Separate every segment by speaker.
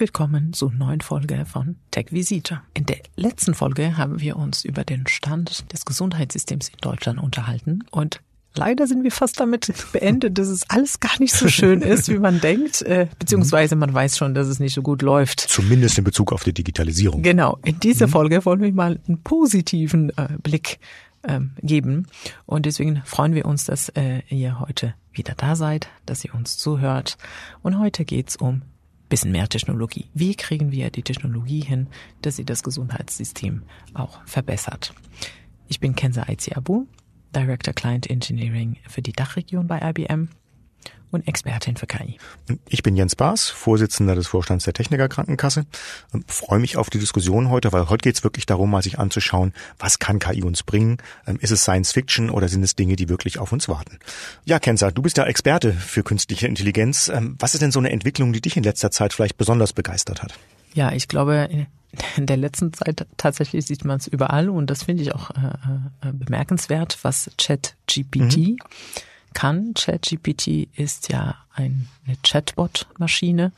Speaker 1: Willkommen zur neuen Folge von Tech Visite. In der letzten Folge haben wir uns über den Stand des Gesundheitssystems in Deutschland unterhalten und Leider sind wir fast damit beendet, dass es alles gar nicht so schön ist, wie man denkt, äh, beziehungsweise man weiß schon, dass es nicht so gut läuft.
Speaker 2: Zumindest in Bezug auf die Digitalisierung.
Speaker 1: Genau. In dieser mhm. Folge wollen wir mal einen positiven äh, Blick ähm, geben. Und deswegen freuen wir uns, dass äh, ihr heute wieder da seid, dass ihr uns zuhört. Und heute geht's um bisschen mehr Technologie. Wie kriegen wir die Technologie hin, dass sie das Gesundheitssystem auch verbessert? Ich bin Kenza Aiziabu, Director Client Engineering für die Dachregion bei IBM und Expertin für KI.
Speaker 2: Ich bin Jens Baas, Vorsitzender des Vorstands der Techniker Krankenkasse und freue mich auf die Diskussion heute, weil heute geht es wirklich darum, mal sich anzuschauen, was kann KI uns bringen? Ähm, ist es Science Fiction oder sind es Dinge, die wirklich auf uns warten? Ja, Kenza, du bist ja Experte für künstliche Intelligenz. Ähm, was ist denn so eine Entwicklung, die dich in letzter Zeit vielleicht besonders begeistert hat?
Speaker 1: Ja, ich glaube, in der letzten Zeit tatsächlich sieht man es überall und das finde ich auch äh, äh bemerkenswert, was ChatGPT mhm kann. ChatGPT ist ja eine Chatbot-Maschine,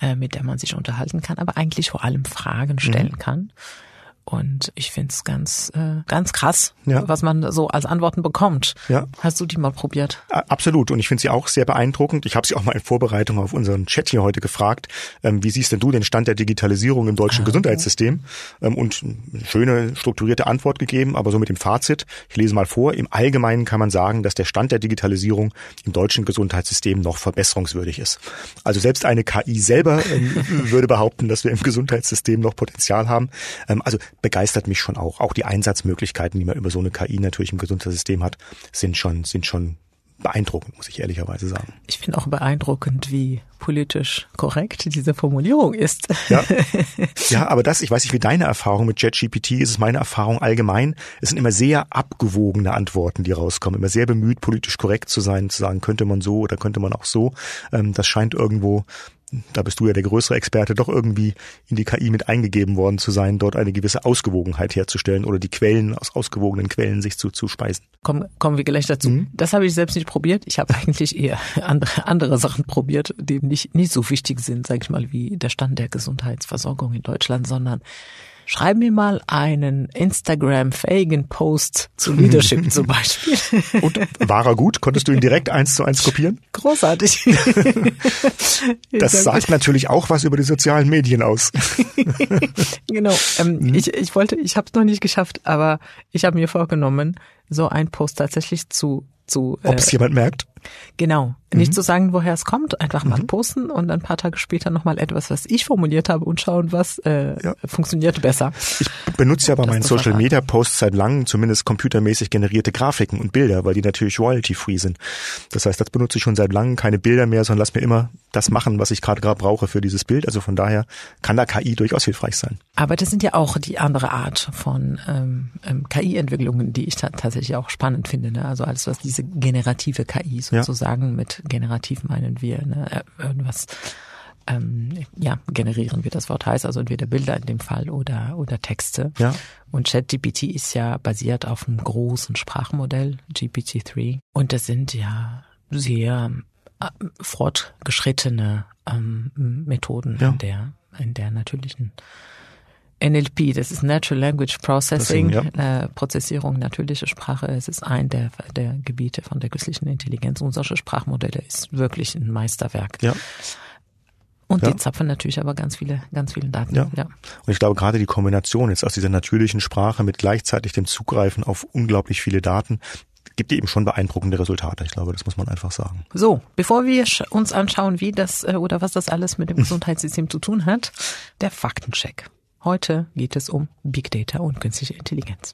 Speaker 1: äh, mit der man sich unterhalten kann, aber eigentlich vor allem Fragen stellen mhm. kann. Und ich finde es ganz, äh, ganz krass, ja. was man so als Antworten bekommt. Ja. Hast du die mal probiert?
Speaker 2: Absolut. Und ich finde sie auch sehr beeindruckend. Ich habe sie auch mal in Vorbereitung auf unseren Chat hier heute gefragt. Ähm, wie siehst denn du den Stand der Digitalisierung im deutschen ah, Gesundheitssystem? Ähm, und eine schöne, strukturierte Antwort gegeben, aber so mit dem Fazit. Ich lese mal vor. Im Allgemeinen kann man sagen, dass der Stand der Digitalisierung im deutschen Gesundheitssystem noch verbesserungswürdig ist. Also selbst eine KI selber ähm, würde behaupten, dass wir im Gesundheitssystem noch Potenzial haben. Ähm, also begeistert mich schon auch. Auch die Einsatzmöglichkeiten, die man über so eine KI natürlich im Gesundheitssystem hat, sind schon, sind schon beeindruckend, muss ich ehrlicherweise sagen.
Speaker 1: Ich finde auch beeindruckend, wie politisch korrekt diese Formulierung ist.
Speaker 2: Ja. ja, aber das, ich weiß nicht, wie deine Erfahrung mit JetGPT ist, ist meine Erfahrung allgemein. Es sind immer sehr abgewogene Antworten, die rauskommen. Immer sehr bemüht, politisch korrekt zu sein, zu sagen, könnte man so oder könnte man auch so. Ähm, das scheint irgendwo da bist du ja der größere Experte, doch irgendwie in die KI mit eingegeben worden zu sein, dort eine gewisse Ausgewogenheit herzustellen oder die Quellen aus ausgewogenen Quellen sich zu, zu speisen.
Speaker 1: Komm, kommen wir gleich dazu. Mhm. Das habe ich selbst nicht probiert. Ich habe eigentlich eher andere, andere Sachen probiert, die nicht, nicht so wichtig sind, sage ich mal, wie der Stand der Gesundheitsversorgung in Deutschland, sondern Schreib mir mal einen Instagram-fähigen Post zu Leadership zum Beispiel.
Speaker 2: Und war er gut? Konntest du ihn direkt eins zu eins kopieren?
Speaker 1: Großartig.
Speaker 2: das sagt natürlich auch was über die sozialen Medien aus.
Speaker 1: genau. Ähm, mhm. ich, ich wollte, ich habe es noch nicht geschafft, aber ich habe mir vorgenommen, so einen Post tatsächlich zu zu.
Speaker 2: Ob es äh, jemand merkt?
Speaker 1: Genau. Nicht mhm. zu sagen, woher es kommt, einfach mal mhm. posten und ein paar Tage später nochmal etwas, was ich formuliert habe und schauen, was äh, ja. funktioniert besser.
Speaker 2: Ich benutze ja bei meinen Social Media Posts seit langem zumindest computermäßig generierte Grafiken und Bilder, weil die natürlich royalty-free sind. Das heißt, das benutze ich schon seit langem, keine Bilder mehr, sondern lass mir immer das machen, was ich gerade gerade brauche für dieses Bild. Also von daher kann da KI durchaus hilfreich sein.
Speaker 1: Aber das sind ja auch die andere Art von ähm, ähm KI-Entwicklungen, die ich tatsächlich auch spannend finde. Ne? Also alles, was diese generative KI sozusagen ja. mit generativ meinen wir ne? Äh, irgendwas ähm, ja, generieren, wie das Wort heißt, also entweder Bilder in dem Fall oder, oder Texte. Ja. Und ChatGPT ist ja basiert auf einem großen Sprachmodell, GPT-3. Und das sind ja sehr äh, fortgeschrittene ähm, Methoden ja. in der, in der natürlichen NLP, das ist Natural Language Processing, ja. äh, Prozessierung natürliche Sprache. Es ist ein der, der Gebiete von der künstlichen Intelligenz. Und solche Sprachmodelle ist wirklich ein Meisterwerk. Ja. Und ja. die zapfen natürlich aber ganz viele, ganz viele Daten.
Speaker 2: Ja. ja. Und ich glaube, gerade die Kombination jetzt aus dieser natürlichen Sprache mit gleichzeitig dem Zugreifen auf unglaublich viele Daten, gibt eben schon beeindruckende Resultate. Ich glaube, das muss man einfach sagen.
Speaker 1: So, bevor wir uns anschauen, wie das äh, oder was das alles mit dem Gesundheitssystem zu tun hat, der Faktencheck. Heute geht es um Big Data und künstliche Intelligenz.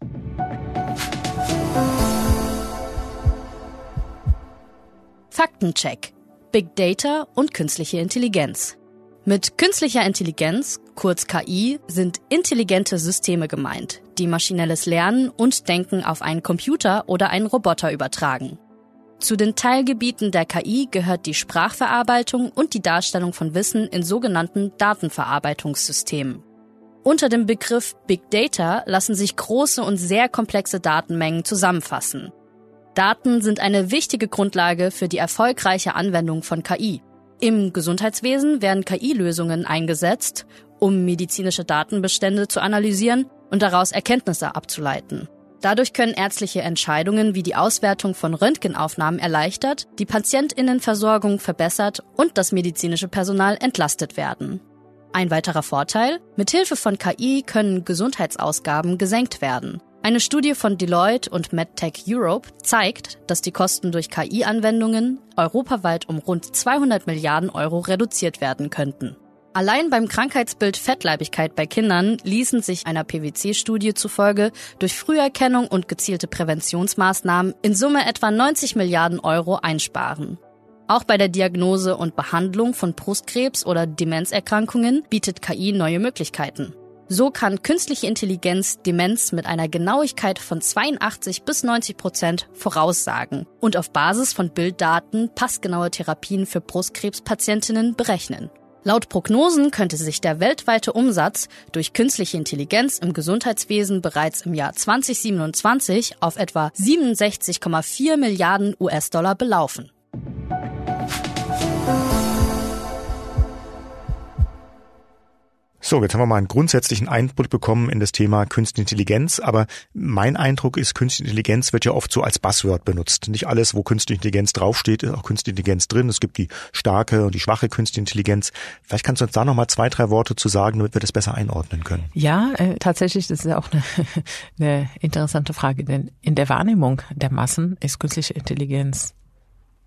Speaker 3: Faktencheck. Big Data und künstliche Intelligenz. Mit künstlicher Intelligenz, kurz KI, sind intelligente Systeme gemeint, die maschinelles Lernen und Denken auf einen Computer oder einen Roboter übertragen. Zu den Teilgebieten der KI gehört die Sprachverarbeitung und die Darstellung von Wissen in sogenannten Datenverarbeitungssystemen. Unter dem Begriff Big Data lassen sich große und sehr komplexe Datenmengen zusammenfassen. Daten sind eine wichtige Grundlage für die erfolgreiche Anwendung von KI. Im Gesundheitswesen werden KI-Lösungen eingesetzt, um medizinische Datenbestände zu analysieren und daraus Erkenntnisse abzuleiten. Dadurch können ärztliche Entscheidungen wie die Auswertung von Röntgenaufnahmen erleichtert, die Patientinnenversorgung verbessert und das medizinische Personal entlastet werden. Ein weiterer Vorteil, mithilfe von KI können Gesundheitsausgaben gesenkt werden. Eine Studie von Deloitte und MedTech Europe zeigt, dass die Kosten durch KI-Anwendungen europaweit um rund 200 Milliarden Euro reduziert werden könnten. Allein beim Krankheitsbild Fettleibigkeit bei Kindern ließen sich einer PwC-Studie zufolge durch Früherkennung und gezielte Präventionsmaßnahmen in Summe etwa 90 Milliarden Euro einsparen. Auch bei der Diagnose und Behandlung von Brustkrebs oder Demenzerkrankungen bietet KI neue Möglichkeiten. So kann künstliche Intelligenz Demenz mit einer Genauigkeit von 82 bis 90 Prozent voraussagen und auf Basis von Bilddaten passgenaue Therapien für Brustkrebspatientinnen berechnen. Laut Prognosen könnte sich der weltweite Umsatz durch künstliche Intelligenz im Gesundheitswesen bereits im Jahr 2027 auf etwa 67,4 Milliarden US-Dollar belaufen.
Speaker 2: So, jetzt haben wir mal einen grundsätzlichen Einblick bekommen in das Thema Künstliche Intelligenz, aber mein Eindruck ist, Künstliche Intelligenz wird ja oft so als Buzzword benutzt. Nicht alles, wo Künstliche Intelligenz draufsteht, ist auch Künstliche Intelligenz drin. Es gibt die starke und die schwache Künstliche Intelligenz. Vielleicht kannst du uns da noch mal zwei, drei Worte zu sagen, damit wir das besser einordnen können.
Speaker 1: Ja, äh, tatsächlich, das ist ja auch eine, eine interessante Frage, denn in der Wahrnehmung der Massen ist Künstliche Intelligenz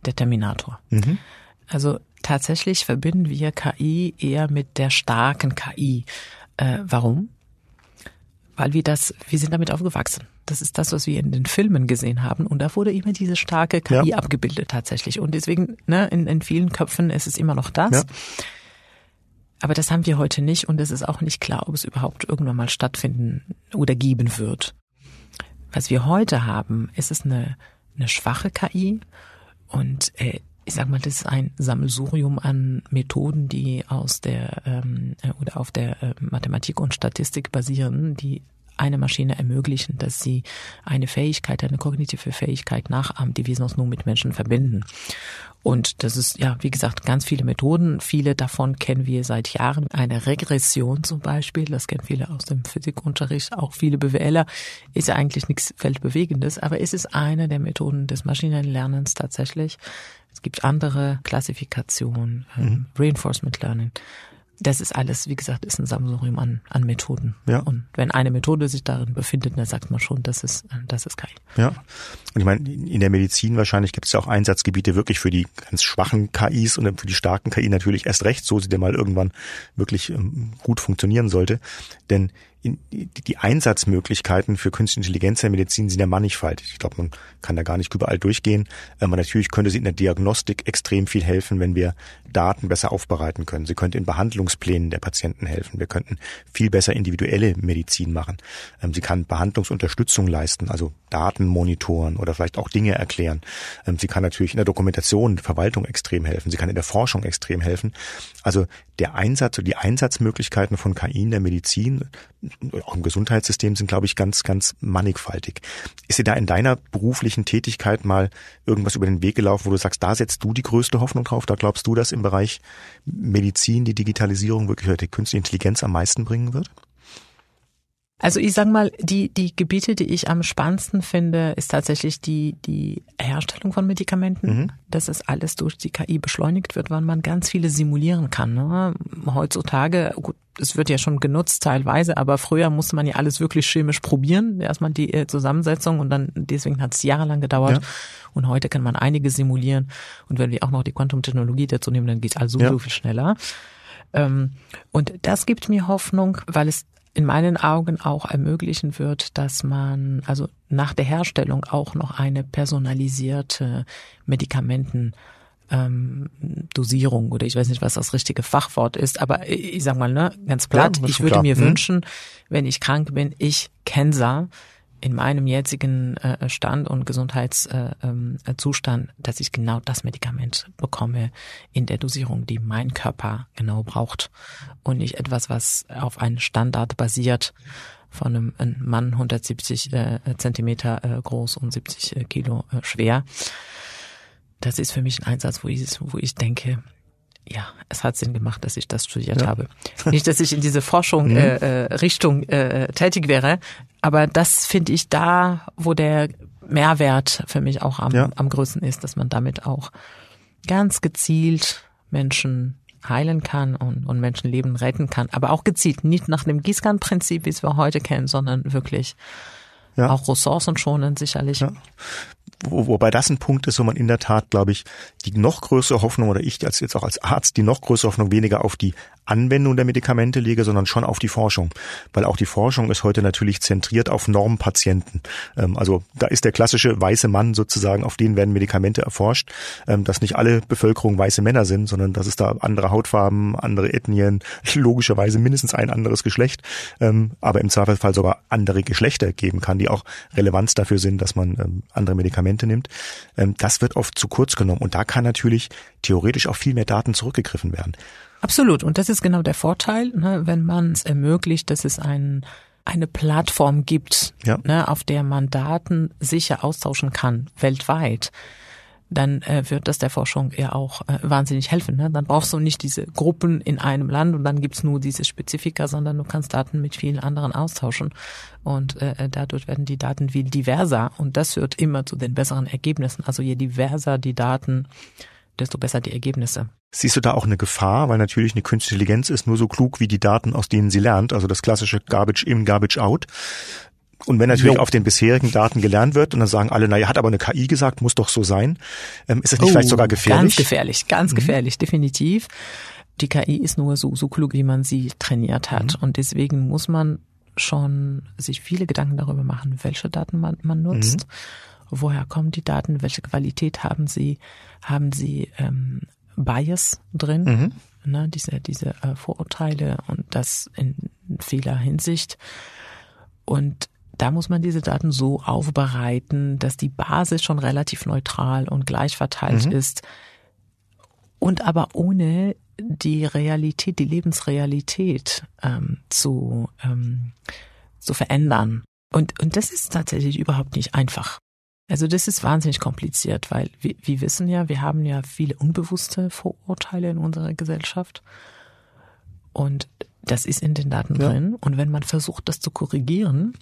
Speaker 1: der Terminator. Mhm. Also tatsächlich verbinden wir KI eher mit der starken KI. Äh, warum? Weil wir das, wir sind damit aufgewachsen. Das ist das, was wir in den Filmen gesehen haben. Und da wurde immer diese starke KI ja. abgebildet tatsächlich. Und deswegen, ne, in, in vielen Köpfen ist es immer noch das. Ja. Aber das haben wir heute nicht und es ist auch nicht klar, ob es überhaupt irgendwann mal stattfinden oder geben wird. Was wir heute haben, ist es eine, eine schwache KI und äh, ich sag mal, das ist ein Sammelsurium an Methoden, die aus der ähm, äh, oder auf der äh, Mathematik und Statistik basieren, die eine Maschine ermöglichen, dass sie eine Fähigkeit, eine kognitive Fähigkeit nachahmt, die wir sonst nur mit Menschen verbinden. Und das ist, ja, wie gesagt, ganz viele Methoden. Viele davon kennen wir seit Jahren. Eine Regression zum Beispiel, das kennen viele aus dem Physikunterricht, auch viele BWLer, ist ja eigentlich nichts Weltbewegendes, aber es ist eine der Methoden des Maschinenlernens tatsächlich, es gibt andere Klassifikationen, ähm, mhm. Reinforcement Learning. Das ist alles, wie gesagt, ist ein Sammelsurium an, an Methoden. Ja. Und wenn eine Methode sich darin befindet, dann sagt man schon, das ist, das ist KI.
Speaker 2: Ja. Und ich meine, in der Medizin wahrscheinlich gibt es ja auch Einsatzgebiete wirklich für die ganz schwachen KIs und für die starken KI natürlich erst recht, so sie denn mal irgendwann wirklich ähm, gut funktionieren sollte. Denn die Einsatzmöglichkeiten für Künstliche Intelligenz in der Medizin sind ja mannigfaltig. Ich glaube, man kann da gar nicht überall durchgehen. Aber natürlich könnte sie in der Diagnostik extrem viel helfen, wenn wir Daten besser aufbereiten können. Sie könnte in Behandlungsplänen der Patienten helfen. Wir könnten viel besser individuelle Medizin machen. Ähm, sie kann Behandlungsunterstützung leisten, also Daten monitoren oder vielleicht auch Dinge erklären. Ähm, sie kann natürlich in der Dokumentation, Verwaltung extrem helfen. Sie kann in der Forschung extrem helfen. Also der Einsatz oder die Einsatzmöglichkeiten von KI in der Medizin auch im Gesundheitssystem sind, glaube ich, ganz, ganz mannigfaltig. Ist dir da in deiner beruflichen Tätigkeit mal irgendwas über den Weg gelaufen, wo du sagst, da setzt du die größte Hoffnung drauf? Da glaubst du, dass im Bereich Medizin die Digitalisierung wirklich die künstliche Intelligenz am meisten bringen wird?
Speaker 1: Also ich sag mal, die, die Gebiete, die ich am spannendsten finde, ist tatsächlich die, die Herstellung von Medikamenten. Mhm. Dass es alles durch die KI beschleunigt wird, weil man ganz viele simulieren kann. Ne? Heutzutage, gut, es wird ja schon genutzt teilweise, aber früher musste man ja alles wirklich chemisch probieren. Erstmal die äh, Zusammensetzung und dann deswegen hat es jahrelang gedauert. Ja. Und heute kann man einige simulieren. Und wenn wir auch noch die Quantumtechnologie dazu nehmen, dann geht es also ja. so viel schneller. Ähm, und das gibt mir Hoffnung, weil es in meinen Augen auch ermöglichen wird, dass man also nach der Herstellung auch noch eine personalisierte Medikamenten ähm, Dosierung oder ich weiß nicht, was das richtige Fachwort ist, aber ich sag mal, ne, ganz platt, ja, ich würde klar. mir hm. wünschen, wenn ich krank bin, ich Kenser in meinem jetzigen äh, Stand und Gesundheitszustand, äh, dass ich genau das Medikament bekomme in der Dosierung, die mein Körper genau braucht und nicht etwas, was auf einen Standard basiert von einem, einem Mann 170 äh, Zentimeter äh, groß und 70 äh, Kilo äh, schwer. Das ist für mich ein Einsatz, wo ich, wo ich denke, ja, es hat Sinn gemacht, dass ich das studiert ja. habe. Nicht, dass ich in diese Forschung mhm. äh, äh, Richtung äh, tätig wäre, aber das finde ich da, wo der Mehrwert für mich auch am, ja. am größten ist, dass man damit auch ganz gezielt Menschen heilen kann und, und Menschenleben retten kann, aber auch gezielt, nicht nach dem Gießkannenprinzip, wie es wir heute kennen, sondern wirklich ja. auch ressourcenschonend sicherlich. Ja.
Speaker 2: Wo, wobei das ein Punkt ist, wo man in der Tat, glaube ich, die noch größere Hoffnung oder ich als jetzt auch als Arzt die noch größere Hoffnung weniger auf die Anwendung der Medikamente lege, sondern schon auf die Forschung. Weil auch die Forschung ist heute natürlich zentriert auf Normpatienten. Ähm, also da ist der klassische weiße Mann sozusagen, auf den werden Medikamente erforscht, ähm, dass nicht alle Bevölkerung weiße Männer sind, sondern dass es da andere Hautfarben, andere Ethnien, logischerweise mindestens ein anderes Geschlecht, ähm, aber im Zweifelsfall sogar andere Geschlechter geben kann, die auch Relevanz dafür sind, dass man andere Medikamente nimmt. Das wird oft zu kurz genommen und da kann natürlich theoretisch auch viel mehr Daten zurückgegriffen werden.
Speaker 1: Absolut. Und das ist genau der Vorteil, ne, wenn man es ermöglicht, dass es ein, eine Plattform gibt, ja. ne, auf der man Daten sicher austauschen kann, weltweit dann äh, wird das der Forschung ja auch äh, wahnsinnig helfen. Ne? Dann brauchst du nicht diese Gruppen in einem Land und dann gibt's nur diese Spezifika, sondern du kannst Daten mit vielen anderen austauschen. Und äh, dadurch werden die Daten viel diverser und das führt immer zu den besseren Ergebnissen. Also je diverser die Daten, desto besser die Ergebnisse.
Speaker 2: Siehst du da auch eine Gefahr? Weil natürlich eine künstliche Intelligenz ist nur so klug wie die Daten, aus denen sie lernt. Also das klassische Garbage in, Garbage out. Und wenn natürlich jo. auf den bisherigen Daten gelernt wird und dann sagen alle, naja, hat aber eine KI gesagt, muss doch so sein, ähm, ist das nicht oh, vielleicht sogar gefährlich?
Speaker 1: Ganz gefährlich, ganz mhm. gefährlich, definitiv. Die KI ist nur so, so klug, wie man sie trainiert hat. Mhm. Und deswegen muss man schon sich viele Gedanken darüber machen, welche Daten man, man nutzt. Mhm woher kommen die Daten, welche Qualität haben sie, haben sie ähm, Bias drin, mhm. ne, diese, diese äh, Vorurteile und das in vieler Hinsicht. Und da muss man diese Daten so aufbereiten, dass die Basis schon relativ neutral und gleich verteilt mhm. ist und aber ohne die Realität, die Lebensrealität ähm, zu, ähm, zu verändern. Und, und das ist tatsächlich überhaupt nicht einfach. Also das ist wahnsinnig kompliziert, weil wir, wir wissen ja, wir haben ja viele unbewusste Vorurteile in unserer Gesellschaft. Und das ist in den Daten ja. drin. Und wenn man versucht, das zu korrigieren,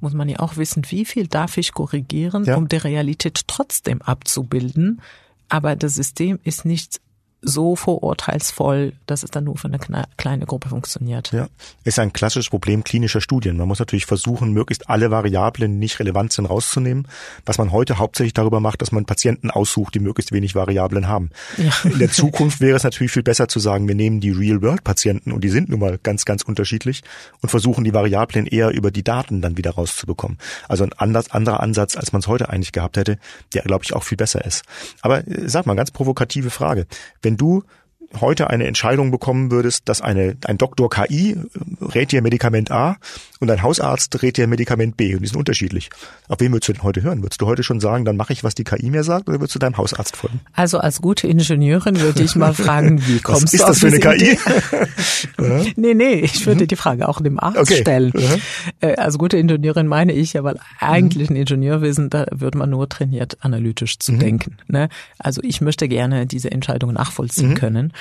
Speaker 1: muss man ja auch wissen, wie viel darf ich korrigieren, ja. um die Realität trotzdem abzubilden. Aber das System ist nicht so vorurteilsvoll, dass es dann nur für eine kleine Gruppe funktioniert.
Speaker 2: Ja, ist ein klassisches Problem klinischer Studien. Man muss natürlich versuchen, möglichst alle Variablen, die nicht relevant sind, rauszunehmen. Was man heute hauptsächlich darüber macht, dass man Patienten aussucht, die möglichst wenig Variablen haben. Ja. In der Zukunft wäre es natürlich viel besser zu sagen, wir nehmen die Real-World-Patienten und die sind nun mal ganz, ganz unterschiedlich und versuchen die Variablen eher über die Daten dann wieder rauszubekommen. Also ein anders, anderer Ansatz, als man es heute eigentlich gehabt hätte, der glaube ich auch viel besser ist. Aber äh, sag mal, ganz provokative Frage wenn du heute eine Entscheidung bekommen würdest, dass eine, ein Doktor KI äh, rät dir Medikament A und ein Hausarzt rät dir Medikament B und die sind unterschiedlich. Auf wen würdest du denn heute hören? Würdest du heute schon sagen, dann mache ich, was die KI mir sagt oder würdest du deinem Hausarzt folgen?
Speaker 1: Also als gute Ingenieurin würde ich mal fragen, wie kommst
Speaker 2: was
Speaker 1: ist
Speaker 2: du das für eine KI?
Speaker 1: nee, nee, ich würde mhm. die Frage auch dem Arzt okay. stellen. Mhm. Als gute Ingenieurin meine ich ja, weil eigentlich ein Ingenieurwesen, da wird man nur trainiert, analytisch zu mhm. denken. Ne? Also ich möchte gerne diese Entscheidung nachvollziehen mhm. können.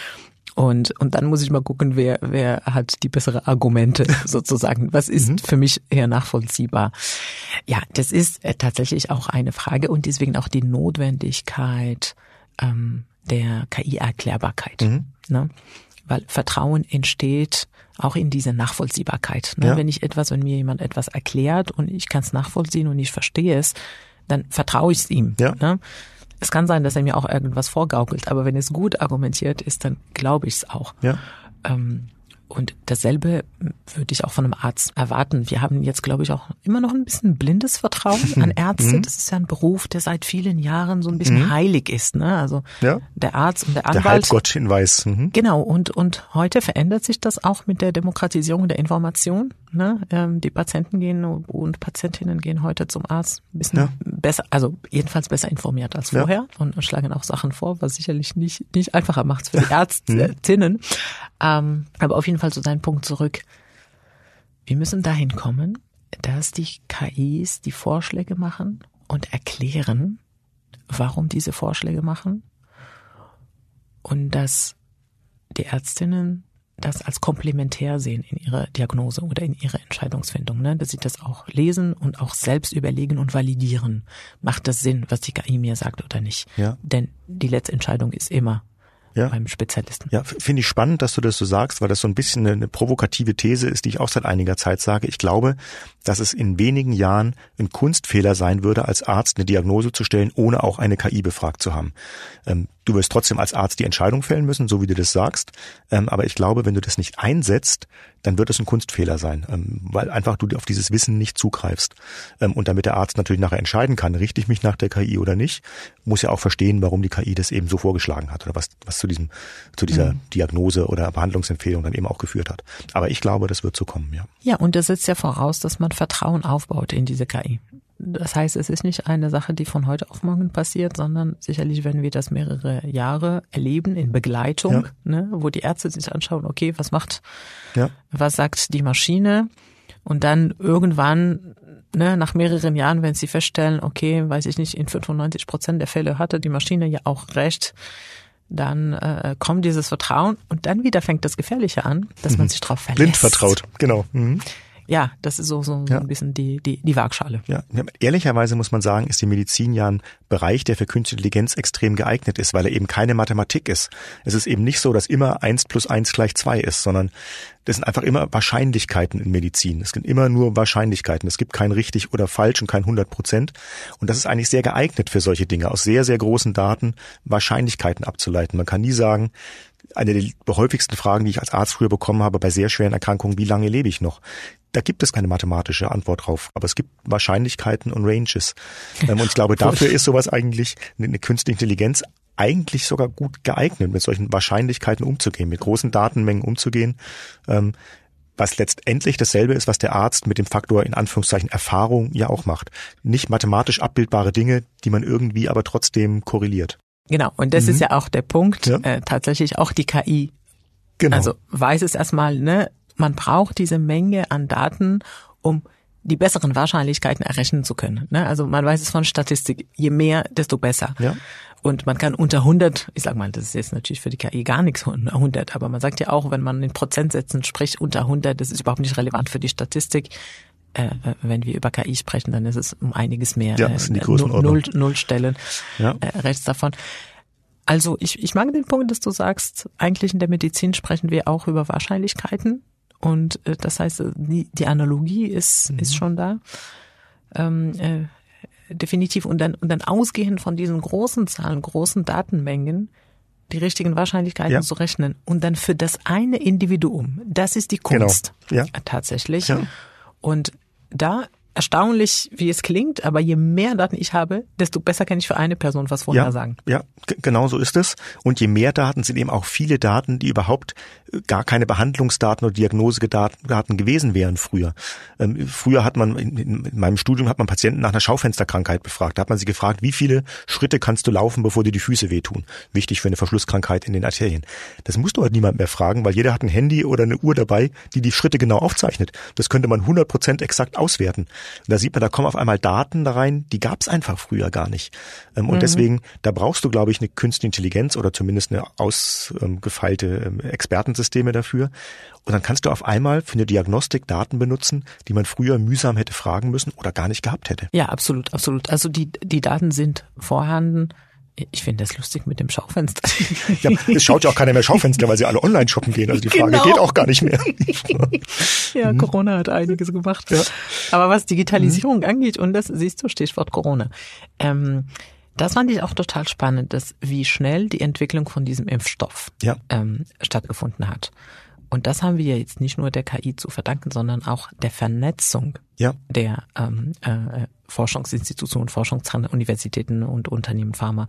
Speaker 1: Und, und dann muss ich mal gucken, wer, wer hat die bessere Argumente sozusagen. Was ist mhm. für mich eher nachvollziehbar? Ja, das ist äh, tatsächlich auch eine Frage und deswegen auch die Notwendigkeit ähm, der KI-Erklärbarkeit. Mhm. Ne? Weil Vertrauen entsteht auch in diese Nachvollziehbarkeit. Ne? Ja. Wenn ich etwas, wenn mir jemand etwas erklärt und ich kann es nachvollziehen und ich verstehe es, dann vertraue ich es ihm. Ja. Ne? Es kann sein, dass er mir auch irgendwas vorgaukelt, aber wenn es gut argumentiert ist, dann glaube ich es auch. Ja. Ähm, und dasselbe würde ich auch von einem Arzt erwarten. Wir haben jetzt, glaube ich, auch immer noch ein bisschen blindes Vertrauen an Ärzte. Mhm. Das ist ja ein Beruf, der seit vielen Jahren so ein bisschen mhm. heilig ist. Ne? Also ja. der Arzt und der Anwalt.
Speaker 2: Der Halbgott in Weiß.
Speaker 1: Mhm. Genau. Und, und heute verändert sich das auch mit der Demokratisierung der Information. Ne? Ähm, die Patienten gehen und Patientinnen gehen heute zum Arzt ein bisschen ja. besser, also jedenfalls besser informiert als vorher ja. und, schlagen auch Sachen vor, was sicherlich nicht, nicht einfacher macht für die Ärztinnen. ähm, aber auf jeden Fall zu deinem Punkt zurück. Wir müssen dahin kommen, dass die KIs die Vorschläge machen und erklären, warum diese Vorschläge machen und dass die Ärztinnen das als komplementär sehen in ihrer Diagnose oder in ihrer Entscheidungsfindung, ne? dass sie das auch lesen und auch selbst überlegen und validieren. Macht das Sinn, was die KI mir sagt oder nicht?
Speaker 2: Ja.
Speaker 1: Denn die letzte Entscheidung ist immer ja. beim Spezialisten.
Speaker 2: Ja, finde ich spannend, dass du das so sagst, weil das so ein bisschen eine, eine provokative These ist, die ich auch seit einiger Zeit sage. Ich glaube, dass es in wenigen Jahren ein Kunstfehler sein würde, als Arzt eine Diagnose zu stellen, ohne auch eine KI befragt zu haben. Ähm, du wirst trotzdem als Arzt die Entscheidung fällen müssen, so wie du das sagst. Ähm, aber ich glaube, wenn du das nicht einsetzt, dann wird es ein Kunstfehler sein, ähm, weil einfach du auf dieses Wissen nicht zugreifst. Ähm, und damit der Arzt natürlich nachher entscheiden kann, richte ich mich nach der KI oder nicht, muss er auch verstehen, warum die KI das eben so vorgeschlagen hat oder was, was zu diesem, zu dieser mhm. Diagnose oder Behandlungsempfehlung dann eben auch geführt hat. Aber ich glaube, das wird so kommen, ja.
Speaker 1: Ja, und das setzt ja voraus, dass man Vertrauen aufbaut in diese KI. Das heißt, es ist nicht eine Sache, die von heute auf morgen passiert, sondern sicherlich werden wir das mehrere Jahre erleben in Begleitung, ja. ne, wo die Ärzte sich anschauen, okay, was macht, ja. was sagt die Maschine? Und dann irgendwann, ne, nach mehreren Jahren, wenn sie feststellen, okay, weiß ich nicht, in 95 Prozent der Fälle hatte die Maschine ja auch recht, dann äh, kommt dieses Vertrauen und dann wieder fängt das Gefährliche an, dass mhm. man sich darauf verlässt.
Speaker 2: Blind vertraut, genau.
Speaker 1: Mhm ja, das ist so, so ja. ein bisschen die, die, die Waagschale.
Speaker 2: Ja. ehrlicherweise muss man sagen, ist die Medizin ja ein Bereich, der für künstliche Intelligenz extrem geeignet ist, weil er eben keine Mathematik ist. Es ist eben nicht so, dass immer eins plus eins gleich zwei ist, sondern das sind einfach immer Wahrscheinlichkeiten in Medizin. Es sind immer nur Wahrscheinlichkeiten. Es gibt kein richtig oder falsch und kein 100 Prozent. Und das ist eigentlich sehr geeignet für solche Dinge, aus sehr, sehr großen Daten Wahrscheinlichkeiten abzuleiten. Man kann nie sagen, eine der häufigsten Fragen, die ich als Arzt früher bekommen habe bei sehr schweren Erkrankungen, wie lange lebe ich noch? Da gibt es keine mathematische Antwort drauf, aber es gibt Wahrscheinlichkeiten und Ranges. Ähm, und ich glaube, dafür ist sowas eigentlich eine künstliche Intelligenz eigentlich sogar gut geeignet, mit solchen Wahrscheinlichkeiten umzugehen, mit großen Datenmengen umzugehen, ähm, was letztendlich dasselbe ist, was der Arzt mit dem Faktor in Anführungszeichen Erfahrung ja auch macht. Nicht mathematisch abbildbare Dinge, die man irgendwie aber trotzdem korreliert.
Speaker 1: Genau, und das mhm. ist ja auch der Punkt, ja. äh, tatsächlich auch die KI. Genau. Also weiß es erstmal, ne, man braucht diese Menge an Daten, um die besseren Wahrscheinlichkeiten errechnen zu können. Ne? Also man weiß es von Statistik, je mehr, desto besser. Ja. Und man kann unter 100, ich sag mal, das ist jetzt natürlich für die KI gar nichts unter 100, aber man sagt ja auch, wenn man in Prozentsätzen spricht, unter 100, das ist überhaupt nicht relevant für die Statistik. Äh, wenn wir über KI sprechen, dann ist es um einiges mehr.
Speaker 2: Ja, das sind die
Speaker 1: äh, Null, Null Stellen ja. äh, rechts davon. Also ich, ich mag den Punkt, dass du sagst, eigentlich in der Medizin sprechen wir auch über Wahrscheinlichkeiten. Und äh, das heißt, die, die Analogie ist, mhm. ist schon da. Ähm, äh, definitiv. Und dann, und dann ausgehend von diesen großen Zahlen, großen Datenmengen, die richtigen Wahrscheinlichkeiten ja. zu rechnen. Und dann für das eine Individuum, das ist die genau. Kunst.
Speaker 2: Genau. Ja.
Speaker 1: Tatsächlich. Ja. Und da erstaunlich, wie es klingt, aber je mehr Daten ich habe, desto besser kann ich für eine Person was vorhersagen.
Speaker 2: Ja, ja, genau so ist es. Und je mehr Daten sind eben auch viele Daten, die überhaupt äh, gar keine Behandlungsdaten oder Diagnosedaten gewesen wären früher. Ähm, früher hat man, in, in, meinem Studium hat man Patienten nach einer Schaufensterkrankheit befragt. Da hat man sie gefragt, wie viele Schritte kannst du laufen, bevor dir die Füße wehtun? Wichtig für eine Verschlusskrankheit in den Arterien. Das musst du halt niemand mehr fragen, weil jeder hat ein Handy oder eine Uhr dabei, die die Schritte genau aufzeichnet. Das könnte man 100 Prozent exakt auswerten. Und da sieht man, da kommen auf einmal Daten da rein, die gab es einfach früher gar nicht. Ähm, und mhm. deswegen, da brauchst du, glaube ich, eine künstliche Intelligenz oder zumindest eine ausgefeilte ähm, Expertensysteme dafür. Und dann kannst du auf einmal für eine Diagnostik Daten benutzen, die man früher mühsam hätte fragen müssen oder gar nicht gehabt hätte.
Speaker 1: Ja, absolut, absolut. Also die, die Daten sind vorhanden. Ich finde das lustig mit dem Schaufenster.
Speaker 2: Ja, es schaut ja auch keiner mehr Schaufenster, weil sie alle online shoppen gehen. Also die Frage genau. geht auch gar nicht mehr.
Speaker 1: ja, mhm. Corona hat einiges gemacht. Ja. Aber was Digitalisierung mhm. angeht, und das siehst du, Stichwort Corona, ähm, das fand ich auch total spannend, dass wie schnell die Entwicklung von diesem Impfstoff ja. ähm, stattgefunden hat. Und das haben wir jetzt nicht nur der KI zu verdanken, sondern auch der Vernetzung ja. der ähm, äh, Forschungsinstitutionen, Forschungszentren, Universitäten und Unternehmen, Pharma,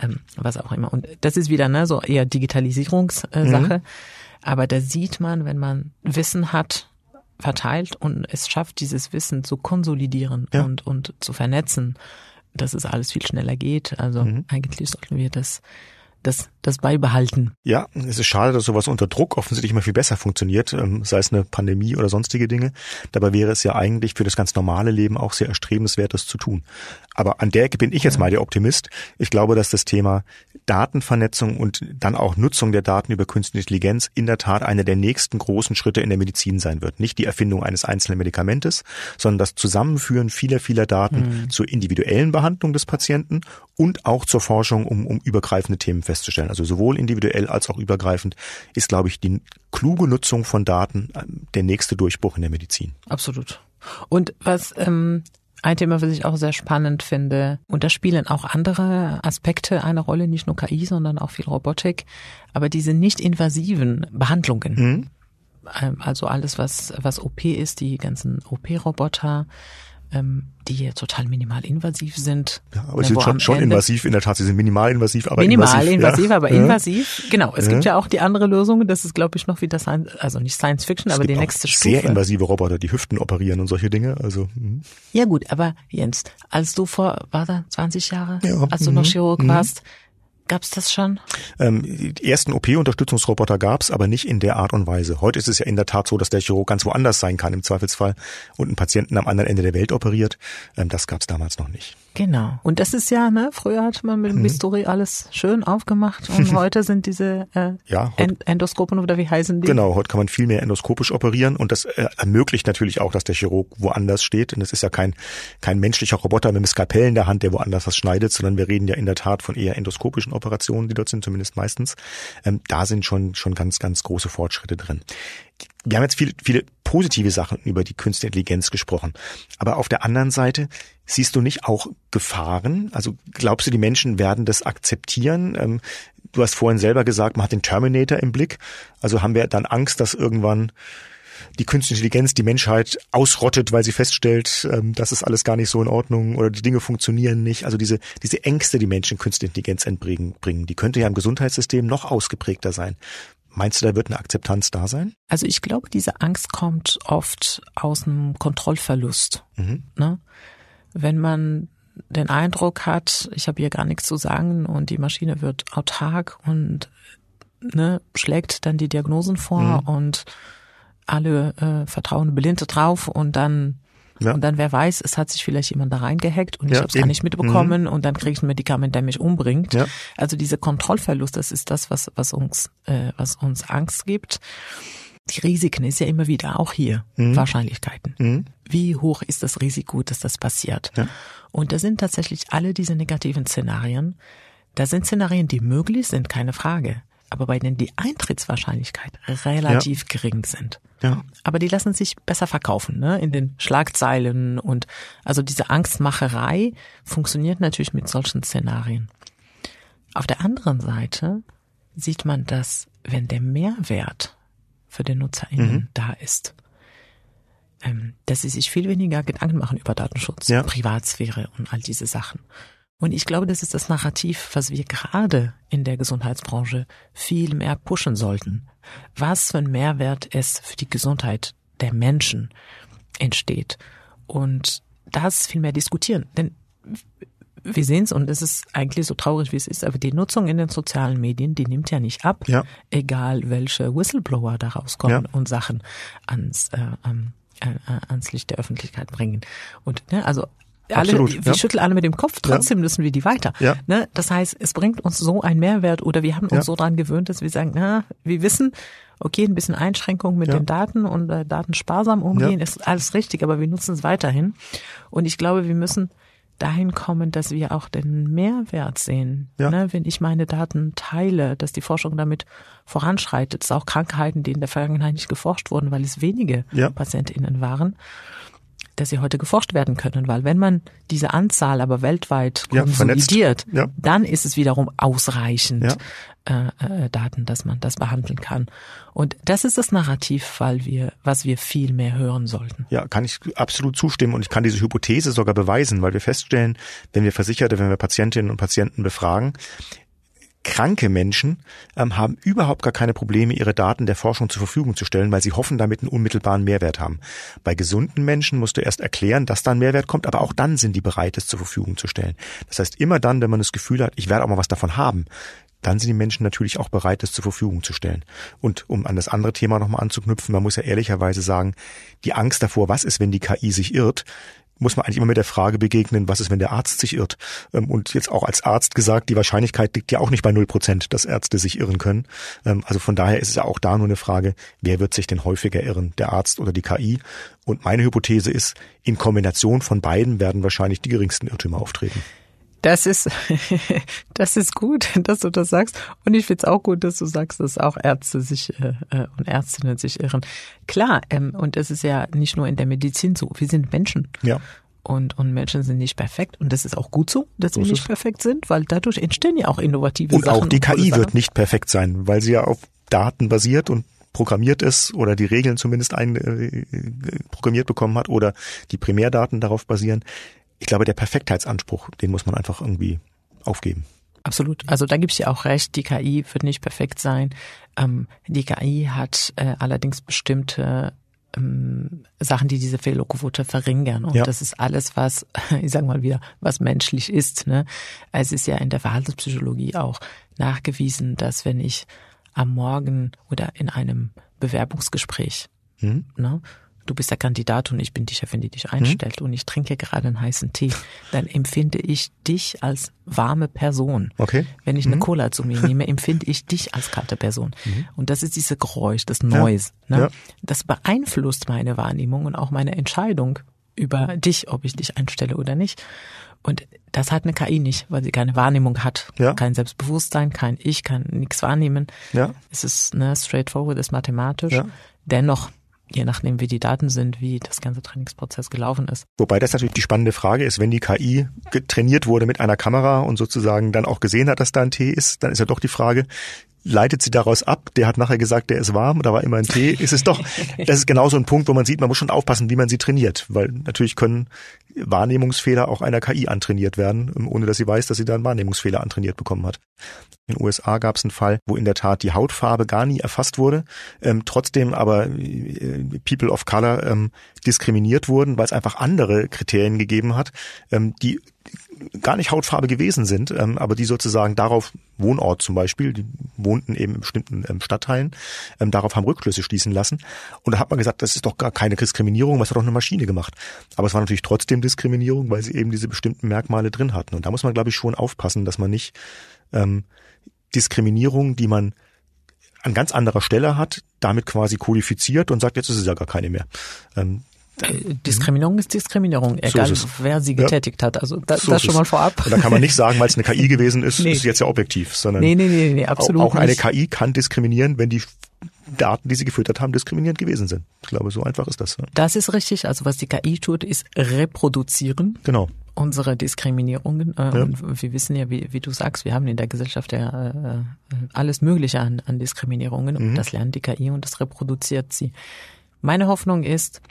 Speaker 1: ähm, was auch immer. Und das ist wieder ne, so eher Digitalisierungssache. Mhm. Aber da sieht man, wenn man Wissen hat, verteilt und es schafft, dieses Wissen zu konsolidieren ja. und, und zu vernetzen, dass es alles viel schneller geht. Also mhm. eigentlich sollten wir das das, das beibehalten.
Speaker 2: Ja, es ist schade, dass sowas unter Druck offensichtlich immer viel besser funktioniert, ähm, sei es eine Pandemie oder sonstige Dinge. Dabei wäre es ja eigentlich für das ganz normale Leben auch sehr erstrebenswert, das zu tun. Aber an der Ecke bin ich jetzt mal der Optimist. Ich glaube, dass das Thema Datenvernetzung und dann auch Nutzung der Daten über künstliche Intelligenz in der Tat einer der nächsten großen Schritte in der Medizin sein wird. Nicht die Erfindung eines einzelnen Medikamentes, sondern das Zusammenführen vieler, vieler Daten mhm. zur individuellen Behandlung des Patienten und auch zur Forschung, um, um übergreifende Themen festzustellen. Also sowohl individuell als auch übergreifend ist, glaube ich, die kluge Nutzung von Daten ähm, der nächste Durchbruch in der Medizin.
Speaker 1: Absolut. Und was ähm, ein Thema, was ich auch sehr spannend finde, und da spielen auch andere Aspekte eine Rolle, nicht nur KI, sondern auch viel Robotik, aber diese nicht invasiven Behandlungen. Mhm. Ähm, also alles, was, was OP ist, die ganzen OP-Roboter, ähm, die hier total minimal invasiv sind.
Speaker 2: Ja, aber sie sind schon, schon invasiv, in der Tat, sie sind minimal invasiv, aber
Speaker 1: minimal
Speaker 2: invasiv.
Speaker 1: Minimal invasiv, ja. aber ja. invasiv. Genau, es ja. gibt ja auch die andere Lösung, das ist glaube ich noch wieder Science, also nicht Science Fiction, es aber die nächste Stufe.
Speaker 2: Sehr invasive Roboter, die Hüften operieren und solche Dinge, also.
Speaker 1: Mh. Ja gut, aber Jens, als du vor, war da 20 Jahre, ja. als du noch mhm. Chirurg mhm. warst, Gab's das schon?
Speaker 2: Ähm, die ersten OP-Unterstützungsroboter gab's, aber nicht in der Art und Weise. Heute ist es ja in der Tat so, dass der Chirurg ganz woanders sein kann im Zweifelsfall und einen Patienten am anderen Ende der Welt operiert. Ähm, das gab's damals noch nicht.
Speaker 1: Genau. Und das ist ja, ne, früher hat man mit dem mhm. Bisturi alles schön aufgemacht und heute sind diese äh, ja, heut, Endoskopen oder wie heißen die?
Speaker 2: Genau, heute kann man viel mehr endoskopisch operieren und das äh, ermöglicht natürlich auch, dass der Chirurg woanders steht. Und es ist ja kein, kein menschlicher Roboter mit einem Skalpell in der Hand, der woanders was schneidet, sondern wir reden ja in der Tat von eher endoskopischen Operationen, die dort sind, zumindest meistens. Ähm, da sind schon, schon ganz, ganz große Fortschritte drin wir haben jetzt viele, viele positive Sachen über die künstliche Intelligenz gesprochen. Aber auf der anderen Seite siehst du nicht auch Gefahren? Also glaubst du, die Menschen werden das akzeptieren? Ähm, du hast vorhin selber gesagt, man hat den Terminator im Blick. Also haben wir dann Angst, dass irgendwann die künstliche Intelligenz die Menschheit ausrottet, weil sie feststellt, ähm, das ist alles gar nicht so in Ordnung oder die Dinge funktionieren nicht. Also diese, diese Ängste, die Menschen künstliche Intelligenz entbringen, die könnte ja im Gesundheitssystem noch ausgeprägter sein. Meinst du, da wird eine Akzeptanz da sein?
Speaker 1: Also ich glaube, diese Angst kommt oft aus einem Kontrollverlust. Mhm. Ne? Wenn man den Eindruck hat, ich habe hier gar nichts zu sagen und die Maschine wird autark und ne, schlägt dann die Diagnosen vor mhm. und alle äh, vertrauen blinde drauf und dann ja. Und dann wer weiß, es hat sich vielleicht jemand da reingehackt und ich ja, habe es gar nicht mitbekommen mhm. und dann kriege ich ein Medikament, der mich umbringt. Ja. Also diese Kontrollverlust, das ist das, was, was uns, äh, was uns Angst gibt. Die Risiken ist ja immer wieder auch hier mhm. Wahrscheinlichkeiten. Mhm. Wie hoch ist das Risiko, dass das passiert? Ja. Und da sind tatsächlich alle diese negativen Szenarien. Da sind Szenarien, die möglich sind, keine Frage aber bei denen die Eintrittswahrscheinlichkeit relativ ja. gering sind. Ja. Aber die lassen sich besser verkaufen, ne? In den Schlagzeilen und also diese Angstmacherei funktioniert natürlich mit solchen Szenarien. Auf der anderen Seite sieht man, dass wenn der Mehrwert für den NutzerInnen mhm. da ist, ähm, dass sie sich viel weniger Gedanken machen über Datenschutz, ja. Privatsphäre und all diese Sachen. Und ich glaube, das ist das Narrativ, was wir gerade in der Gesundheitsbranche viel mehr pushen sollten. Was für ein Mehrwert es für die Gesundheit der Menschen entsteht. Und das viel mehr diskutieren. Denn wir sehen es und es ist eigentlich so traurig, wie es ist, aber die Nutzung in den sozialen Medien, die nimmt ja nicht ab, ja. egal welche Whistleblower da rauskommen ja. und Sachen ans, äh, äh, ans Licht der Öffentlichkeit bringen. Und ne, also alle, Absolut, wir ja. schütteln alle mit dem Kopf, trotzdem ja. müssen wir die weiter. Ja. Ne? Das heißt, es bringt uns so einen Mehrwert oder wir haben uns ja. so dran gewöhnt, dass wir sagen, na, wir wissen, okay, ein bisschen Einschränkung mit den Daten und äh, Daten sparsam umgehen, ist alles richtig, aber wir nutzen es weiterhin. Und ich glaube, wir müssen dahin kommen, dass wir auch den Mehrwert sehen. Ja. Ne? Wenn ich meine Daten teile, dass die Forschung damit voranschreitet, es auch Krankheiten, die in der Vergangenheit nicht geforscht wurden, weil es wenige PatientInnen waren dass sie heute geforscht werden können, weil wenn man diese Anzahl aber weltweit konsolidiert, ja, dann ist es wiederum ausreichend ja. äh, äh, Daten, dass man das behandeln kann. Und das ist das Narrativ, weil wir, was wir viel mehr hören sollten.
Speaker 2: Ja, kann ich absolut zustimmen und ich kann diese Hypothese sogar beweisen, weil wir feststellen, wenn wir Versicherte, wenn wir Patientinnen und Patienten befragen, kranke Menschen ähm, haben überhaupt gar keine Probleme, ihre Daten der Forschung zur Verfügung zu stellen, weil sie hoffen, damit einen unmittelbaren Mehrwert haben. Bei gesunden Menschen musst du erst erklären, dass da ein Mehrwert kommt, aber auch dann sind die bereit, es zur Verfügung zu stellen. Das heißt, immer dann, wenn man das Gefühl hat, ich werde auch mal was davon haben, dann sind die Menschen natürlich auch bereit, es zur Verfügung zu stellen. Und um an das andere Thema nochmal anzuknüpfen, man muss ja ehrlicherweise sagen, die Angst davor, was ist, wenn die KI sich irrt, muss man eigentlich immer mit der Frage begegnen, was ist, wenn der Arzt sich irrt? Ähm, und jetzt auch als Arzt gesagt, die Wahrscheinlichkeit liegt ja auch nicht bei null Prozent, dass Ärzte sich irren können. Ähm, also von daher ist es ja auch da nur eine Frage, wer wird sich denn häufiger irren, der Arzt oder die KI? Und meine Hypothese ist, in Kombination von beiden werden wahrscheinlich die geringsten Irrtümer auftreten.
Speaker 1: Das ist, das ist gut, dass du das sagst. Und ich finde es auch gut, dass du sagst, dass auch Ärzte sich äh, äh, und Ärztinnen sich irren. Klar, ähm, und es ist ja nicht nur in der Medizin so. Wir sind Menschen.
Speaker 2: Ja.
Speaker 1: Und, und Menschen sind nicht perfekt. Und das ist auch gut so, dass so wir nicht perfekt sind, weil dadurch entstehen ja auch innovative
Speaker 2: und
Speaker 1: Sachen.
Speaker 2: Und auch die KI wird nicht perfekt sein, weil sie ja auf Daten basiert und programmiert ist oder die Regeln zumindest ein, äh, programmiert bekommen hat oder die Primärdaten darauf basieren ich glaube, der Perfektheitsanspruch, den muss man einfach irgendwie aufgeben.
Speaker 1: Absolut. Also da gibt's ja auch recht, die KI wird nicht perfekt sein. Ähm, die KI hat äh, allerdings bestimmte ähm, Sachen, die diese Fehlerquote verringern. Und ja. das ist alles, was, ich sage mal wieder, was menschlich ist. Ne? Es ist ja in der Verhaltenspsychologie auch nachgewiesen, dass wenn ich am Morgen oder in einem Bewerbungsgespräch mhm. ne, du bist der Kandidat und ich bin die Chefin, die dich mhm. einstellt mhm. und ich trinke gerade einen heißen Tee, dann empfinde ich dich als warme Person.
Speaker 2: Okay.
Speaker 1: Wenn ich eine mhm. Cola zu mir nehme, empfinde ich dich als kalte Person. Mhm. Und das ist diese Geräusch, das Noise. Ja. Ne? Ja. Das beeinflusst meine Wahrnehmung und auch meine Entscheidung über dich, ob ich dich einstelle oder nicht. Und das hat eine KI nicht, weil sie keine Wahrnehmung hat, ja. kein Selbstbewusstsein, kein Ich, kann nichts wahrnehmen.
Speaker 2: Ja.
Speaker 1: Es ist ne, straightforward, ist mathematisch. Ja. Dennoch je nachdem, wie die Daten sind, wie das ganze Trainingsprozess gelaufen ist.
Speaker 2: Wobei das natürlich die spannende Frage ist, wenn die KI trainiert wurde mit einer Kamera und sozusagen dann auch gesehen hat, dass da ein T ist, dann ist ja doch die Frage, leitet sie daraus ab. Der hat nachher gesagt, der ist warm, da war immer ein Tee. Ist es doch, das ist genauso ein Punkt, wo man sieht, man muss schon aufpassen, wie man sie trainiert, weil natürlich können Wahrnehmungsfehler auch einer KI antrainiert werden, ohne dass sie weiß, dass sie da einen Wahrnehmungsfehler antrainiert bekommen hat. In den USA gab es einen Fall, wo in der Tat die Hautfarbe gar nie erfasst wurde, ähm, trotzdem aber äh, People of Color ähm, diskriminiert wurden, weil es einfach andere Kriterien gegeben hat, ähm, die gar nicht Hautfarbe gewesen sind, ähm, aber die sozusagen darauf, Wohnort zum Beispiel, die wohnten eben in bestimmten ähm, Stadtteilen, ähm, darauf haben Rückschlüsse schließen lassen. Und da hat man gesagt, das ist doch gar keine Diskriminierung, was hat doch eine Maschine gemacht. Aber es war natürlich trotzdem Diskriminierung, weil sie eben diese bestimmten Merkmale drin hatten. Und da muss man, glaube ich, schon aufpassen, dass man nicht ähm, Diskriminierung, die man an ganz anderer Stelle hat, damit quasi kodifiziert und sagt, jetzt ist es ja gar keine mehr. Ähm,
Speaker 1: äh, Diskriminierung ist Diskriminierung, egal so wer sie getätigt ja. hat. Also da, so das schon mal vorab.
Speaker 2: Und da kann man nicht sagen, weil es eine KI gewesen ist, nee. ist jetzt ja objektiv, sondern
Speaker 1: nee, nee, nee, nee, absolut
Speaker 2: auch, auch eine KI kann diskriminieren, wenn die Daten, die sie gefüttert haben, diskriminierend gewesen sind. Ich glaube, so einfach ist das.
Speaker 1: Das ist richtig. Also was die KI tut, ist reproduzieren.
Speaker 2: Genau.
Speaker 1: Unsere Diskriminierungen. Äh, ja. Und wir wissen ja, wie, wie du sagst, wir haben in der Gesellschaft ja äh, alles Mögliche an, an Diskriminierungen. Mhm. Und das lernt die KI und das reproduziert sie. Meine Hoffnung ist,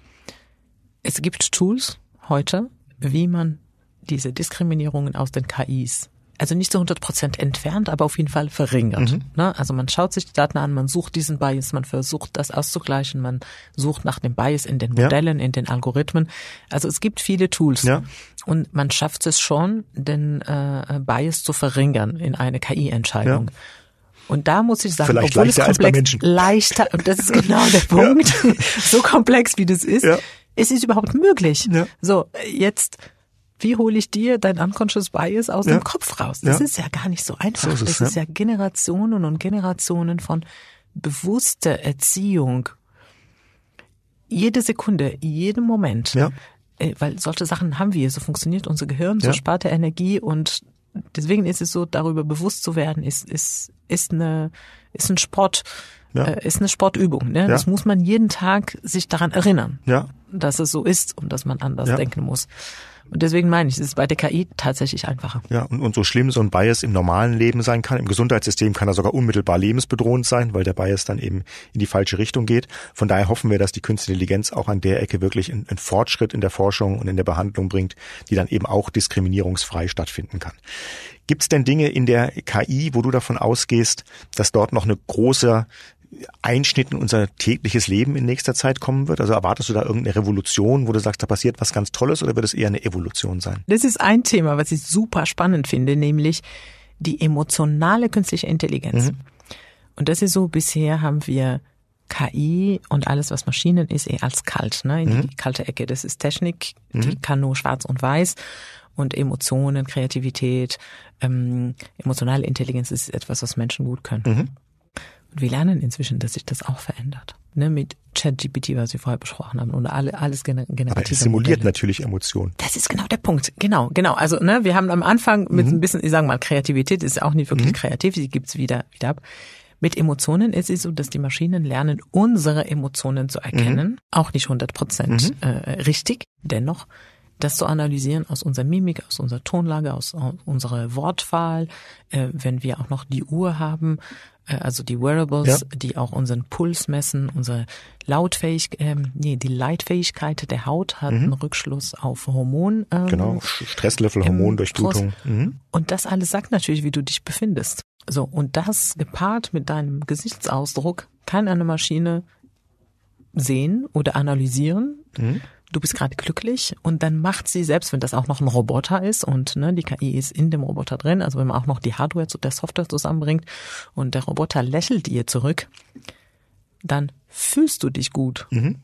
Speaker 1: es gibt Tools heute, wie man diese Diskriminierungen aus den KIs also nicht zu 100 Prozent entfernt, aber auf jeden Fall verringert. Mhm. Ne? Also man schaut sich die Daten an, man sucht diesen Bias, man versucht das auszugleichen, man sucht nach dem Bias in den Modellen, ja. in den Algorithmen. Also es gibt viele Tools
Speaker 2: ja.
Speaker 1: und man schafft es schon, den äh, Bias zu verringern in eine KI-Entscheidung. Ja. Und da muss ich sagen,
Speaker 2: Vielleicht obwohl leichter es komplex,
Speaker 1: leichter, und das ist genau der Punkt, so komplex wie das ist, es ist überhaupt möglich. So, jetzt wie hole ich dir dein unconscious bias aus ja. dem Kopf raus? Das ja. ist ja gar nicht so einfach. So ist es, das ist ja Generationen und Generationen von bewusster Erziehung. Jede Sekunde, jeden Moment.
Speaker 2: Ja.
Speaker 1: Äh, weil solche Sachen haben wir. So funktioniert unser Gehirn, so spart er Energie und deswegen ist es so, darüber bewusst zu werden, ist, ist, ist eine, ist ein Sport, ja. äh, ist eine Sportübung. Ne? Ja. Das muss man jeden Tag sich daran erinnern,
Speaker 2: ja.
Speaker 1: dass es so ist und dass man anders denken muss. Und deswegen meine ich, es ist bei der KI tatsächlich einfacher.
Speaker 2: Ja, und, und so schlimm so ein Bias im normalen Leben sein kann, im Gesundheitssystem kann er sogar unmittelbar lebensbedrohend sein, weil der Bias dann eben in die falsche Richtung geht. Von daher hoffen wir, dass die Künstliche Intelligenz auch an der Ecke wirklich einen, einen Fortschritt in der Forschung und in der Behandlung bringt, die dann eben auch diskriminierungsfrei stattfinden kann. Gibt es denn Dinge in der KI, wo du davon ausgehst, dass dort noch eine große Einschnitt in unser tägliches Leben in nächster Zeit kommen wird? Also erwartest du da irgendeine Revolution, wo du sagst, da passiert was ganz Tolles oder wird es eher eine Evolution sein?
Speaker 1: Das ist ein Thema, was ich super spannend finde, nämlich die emotionale künstliche Intelligenz. Mhm. Und das ist so, bisher haben wir KI und alles, was Maschinen ist, eh als kalt, ne? In die kalte Ecke. Das ist Technik, die kann nur schwarz und weiß. Und Emotionen, Kreativität, ähm, emotionale Intelligenz ist etwas, was Menschen gut können. Und wir lernen inzwischen, dass sich das auch verändert. Ne? Mit ChatGPT, was wir vorher besprochen haben, und alle, alles gener generative
Speaker 2: Aber es simuliert
Speaker 1: Modelle.
Speaker 2: natürlich Emotionen.
Speaker 1: Das ist genau der Punkt. Genau, genau. Also ne, wir haben am Anfang mit
Speaker 2: Mhm.
Speaker 1: ein bisschen, ich sage mal, Kreativität ist auch nicht wirklich kreativ, die gibt's wieder, wieder ab. Mit Emotionen ist es so, dass die Maschinen lernen, unsere Emotionen zu erkennen.
Speaker 2: Mhm.
Speaker 1: Auch nicht 100 Prozent äh, richtig. Dennoch, das zu analysieren aus unserer Mimik, aus unserer Tonlage, aus, aus unserer Wortwahl, äh, wenn wir auch noch die Uhr haben, äh, also die Wearables,
Speaker 2: Ja.
Speaker 1: die auch unseren Puls messen, unsere Lautfähigkeit, ähm, nee, die Leitfähigkeit der Haut hat einen Rückschluss auf Hormon. Ähm,
Speaker 2: Mhm. Genau, Stresslevel, Hormondurchblutung. Mhm.
Speaker 1: Und das alles sagt natürlich, wie du dich befindest. So, und das gepaart mit deinem Gesichtsausdruck kann eine Maschine sehen oder analysieren. Du bist gerade glücklich und dann macht sie, selbst wenn das auch noch ein Roboter ist und ne, die KI ist in dem Roboter drin, also wenn man auch noch die Hardware zu der Software zusammenbringt und der Roboter lächelt dir zurück, dann fühlst du dich gut. Und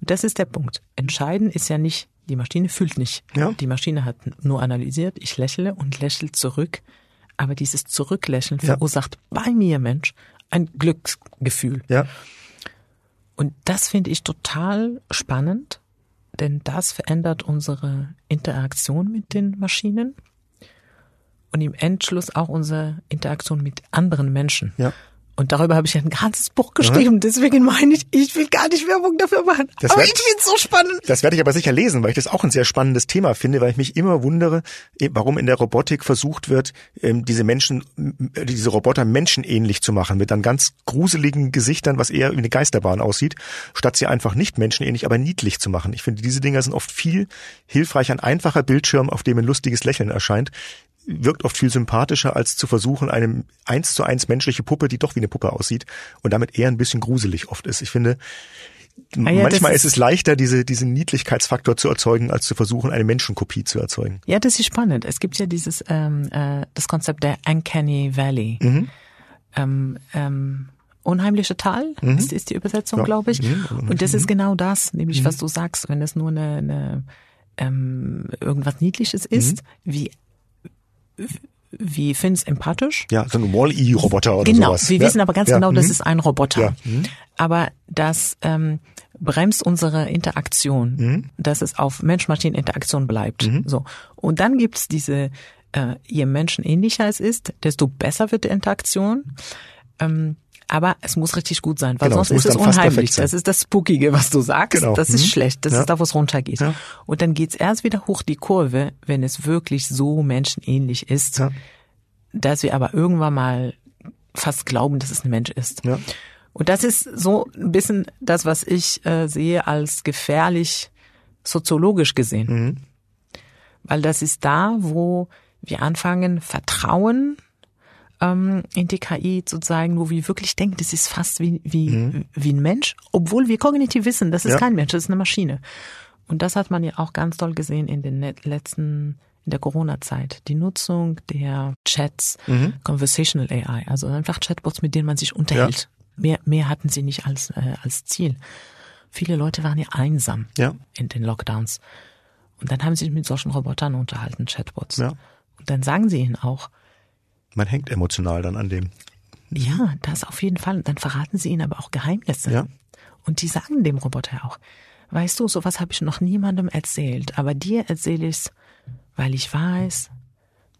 Speaker 1: das ist der Punkt. Entscheidend ist ja nicht, die Maschine fühlt nicht.
Speaker 2: Ja.
Speaker 1: Die Maschine hat nur analysiert, ich lächle und lächelt zurück. Aber dieses Zurücklächeln
Speaker 2: Ja.
Speaker 1: verursacht bei mir, Mensch, ein Glücksgefühl.
Speaker 2: Ja,
Speaker 1: Und das finde ich total spannend, denn das verändert unsere Interaktion mit den Maschinen und im Endschluss auch unsere Interaktion mit anderen Menschen.
Speaker 2: ja.
Speaker 1: Und darüber habe ich ein ganzes Buch geschrieben. Deswegen meine ich, ich will gar nicht Werbung dafür machen.
Speaker 2: Das
Speaker 1: aber
Speaker 2: werd-
Speaker 1: ich finde es so spannend.
Speaker 2: Das werde ich aber sicher lesen, weil ich das auch ein sehr spannendes Thema finde, weil ich mich immer wundere, eh, warum in der Robotik versucht wird, ähm, diese Menschen, m- diese Roboter menschenähnlich zu machen, mit dann ganz gruseligen Gesichtern, was eher wie eine Geisterbahn aussieht, statt sie einfach nicht menschenähnlich, aber niedlich zu machen. Ich finde, diese Dinger sind oft viel hilfreicher. Ein einfacher Bildschirm, auf dem ein lustiges Lächeln erscheint, wirkt oft viel sympathischer, als zu versuchen, eine eins zu eins menschliche Puppe, die doch wie eine Puppe aussieht und damit eher ein bisschen gruselig oft ist. Ich finde,
Speaker 1: Ah ja,
Speaker 2: Manchmal
Speaker 1: das
Speaker 2: ist es leichter, diese, diesen Niedlichkeitsfaktor zu erzeugen, als zu versuchen, eine Menschenkopie zu erzeugen.
Speaker 1: Ja, das ist spannend. Es gibt ja dieses ähm, äh, das Konzept der Uncanny Valley.
Speaker 2: Mhm.
Speaker 1: Ähm, ähm, Unheimliche Tal ist, ist die Übersetzung,
Speaker 2: Ja.
Speaker 1: glaube ich.
Speaker 2: Mhm.
Speaker 1: Und das ist genau das, nämlich was du sagst, wenn es nur eine, eine ähm, irgendwas Niedliches ist, wie wie find's empathisch?
Speaker 2: Ja, so ein Wall-E-Roboter oder
Speaker 1: genau,
Speaker 2: sowas.
Speaker 1: wir
Speaker 2: ja.
Speaker 1: wissen aber ganz
Speaker 2: ja.
Speaker 1: genau, das
Speaker 2: mhm.
Speaker 1: ist ein Roboter.
Speaker 2: Ja. Mhm.
Speaker 1: Aber das ähm, bremst unsere Interaktion,
Speaker 2: Mhm.
Speaker 1: dass es auf Mensch-Maschinen-Interaktion bleibt. So. Und dann gibt's diese, äh, je menschenähnlicher es ist, desto besser wird die Interaktion. Ähm, aber es muss richtig gut sein, weil
Speaker 2: Genau,
Speaker 1: sonst
Speaker 2: es
Speaker 1: ist es unheimlich. Das ist das Spookige, was du sagst.
Speaker 2: Genau.
Speaker 1: Das ist
Speaker 2: Mhm.
Speaker 1: schlecht. Das
Speaker 2: Ja.
Speaker 1: ist da, wo es runtergeht.
Speaker 2: Ja.
Speaker 1: Und dann geht's erst wieder hoch die Kurve, wenn es wirklich so menschenähnlich ist,
Speaker 2: Ja.
Speaker 1: dass wir aber irgendwann mal fast glauben, dass es ein Mensch ist. Und das ist so ein bisschen das, was ich äh, sehe als gefährlich soziologisch gesehen.
Speaker 2: Mhm.
Speaker 1: Weil das ist da, wo wir anfangen, Vertrauen ähm, in die KI zu zeigen, wo wir wirklich denken, das ist fast wie, wie, wie ein Mensch, obwohl wir kognitiv wissen, das ist
Speaker 2: Mhm. Ja.
Speaker 1: kein Mensch, das ist eine Maschine. Und das hat man ja auch ganz doll gesehen in den letzten, in der Corona-Zeit. Die Nutzung der Chats,
Speaker 2: Mhm.
Speaker 1: Conversational AI, also einfach Chatbots, mit denen man sich unterhält. Mehr, mehr hatten sie nicht als, äh, als Ziel. Viele Leute waren ja einsam
Speaker 2: Ja.
Speaker 1: in den Lockdowns. Und dann haben sie sich mit solchen Robotern unterhalten, Chatbots.
Speaker 2: Ja.
Speaker 1: Und dann sagen sie ihnen auch,
Speaker 2: Man hängt emotional dann an dem.
Speaker 1: ja, das auf jeden Fall. Und dann verraten sie ihnen aber auch Geheimnisse.
Speaker 2: Ja.
Speaker 1: Und die sagen dem Roboter auch, weißt du, sowas habe ich noch niemandem erzählt, aber dir erzähle ich's, weil ich weiß,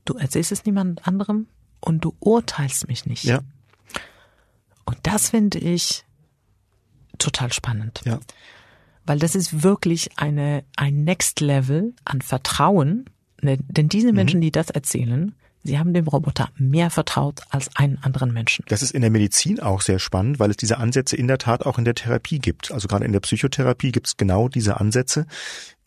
Speaker 1: du erzählst es niemand anderem und du urteilst mich nicht.
Speaker 2: Ja.
Speaker 1: Und das finde ich total spannend.
Speaker 2: Ja.
Speaker 1: Weil das ist wirklich eine, ein Next Level an Vertrauen. Ne, Denn diese Menschen, die das erzählen, sie haben dem Roboter mehr vertraut als einen anderen Menschen.
Speaker 2: Das ist in der Medizin auch sehr spannend, weil es diese Ansätze in der Tat auch in der Therapie gibt. Also gerade in der Psychotherapie gibt es genau diese Ansätze,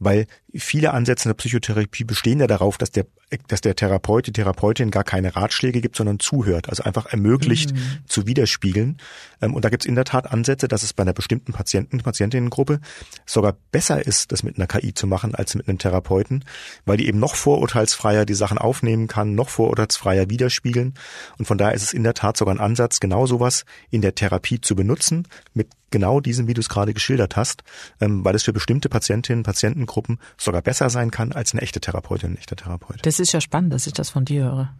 Speaker 2: weil viele Ansätze in der Psychotherapie bestehen ja darauf, dass der, dass der Therapeut, die Therapeutin gar keine Ratschläge gibt, sondern zuhört, also einfach ermöglicht zu widerspiegeln. Ähm, Und da gibt es in der Tat Ansätze, dass es bei einer bestimmten Patienten, Patientinnengruppe sogar besser ist, das mit einer KI zu machen, als mit einem Therapeuten, weil die eben noch vorurteilsfreier die Sachen aufnehmen kann, noch vorurteilsfreier widerspiegeln. Und von daher ist es in der Tat sogar ein Ansatz, genau sowas in der Therapie zu benutzen, mit genau diesem, wie du es gerade geschildert hast, ähm, weil es für bestimmte Patientinnen, Patientengruppen sogar besser sein kann als eine echte Therapeutin, ein echter Therapeut.
Speaker 1: Das ist ja spannend, dass ich das von dir höre.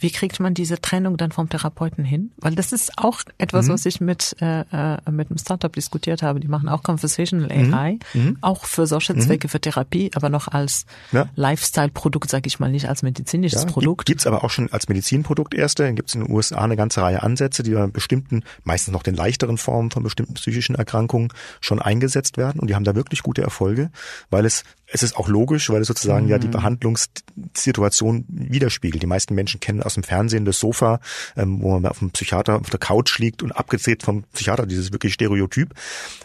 Speaker 1: Wie kriegt man diese Trennung dann vom Therapeuten hin? Weil das ist auch etwas, mhm. was ich mit äh, äh, mit einem Startup diskutiert habe. Die machen auch Conversational mhm. AI, mhm. auch für solche mhm. Zwecke für Therapie, aber noch als ja. Lifestyle-Produkt, sage ich mal, nicht als medizinisches ja, Produkt.
Speaker 2: Gibt's aber auch schon als Medizinprodukt erste. Gibt's in den USA eine ganze Reihe Ansätze, die bei bestimmten, meistens noch den leichteren Formen von bestimmten psychischen Erkrankungen schon eingesetzt werden. Und die haben da wirklich gute Erfolge, weil es es ist auch logisch, weil es sozusagen mhm. ja die mhm. Behandlungssituation widerspiegelt. Die meisten Menschen kennen aus dem Fernsehen das Sofa, ähm, wo man auf dem Psychiater auf der Couch liegt und abgezählt vom Psychiater, dieses wirklich Stereotyp,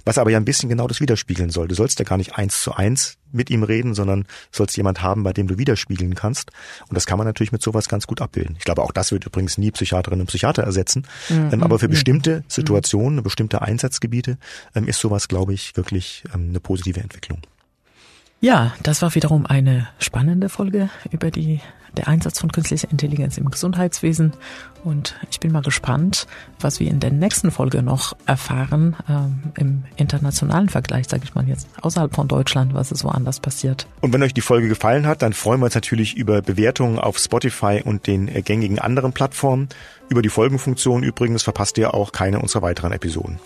Speaker 2: was aber ja ein bisschen genau das widerspiegeln soll. Du sollst ja gar nicht eins zu eins mit ihm reden, sondern sollst jemand haben, bei dem du widerspiegeln kannst. Und das kann man natürlich mit sowas ganz gut abbilden. Ich glaube, auch das wird übrigens nie Psychiaterinnen und Psychiater ersetzen. Mhm. Ähm, aber für bestimmte Situationen, bestimmte Einsatzgebiete ähm, ist sowas, glaube ich, wirklich ähm, eine positive Entwicklung.
Speaker 1: Ja, das war wiederum eine spannende Folge über die, der Einsatz von künstlicher Intelligenz im Gesundheitswesen. Und ich bin mal gespannt, was wir in der nächsten Folge noch erfahren ähm, im internationalen Vergleich, sage ich mal jetzt, außerhalb von Deutschland, was ist woanders passiert.
Speaker 2: Und wenn euch die Folge gefallen hat, dann freuen wir uns natürlich über Bewertungen auf Spotify und den gängigen anderen Plattformen. Über die Folgenfunktion übrigens verpasst ihr auch keine unserer weiteren Episoden.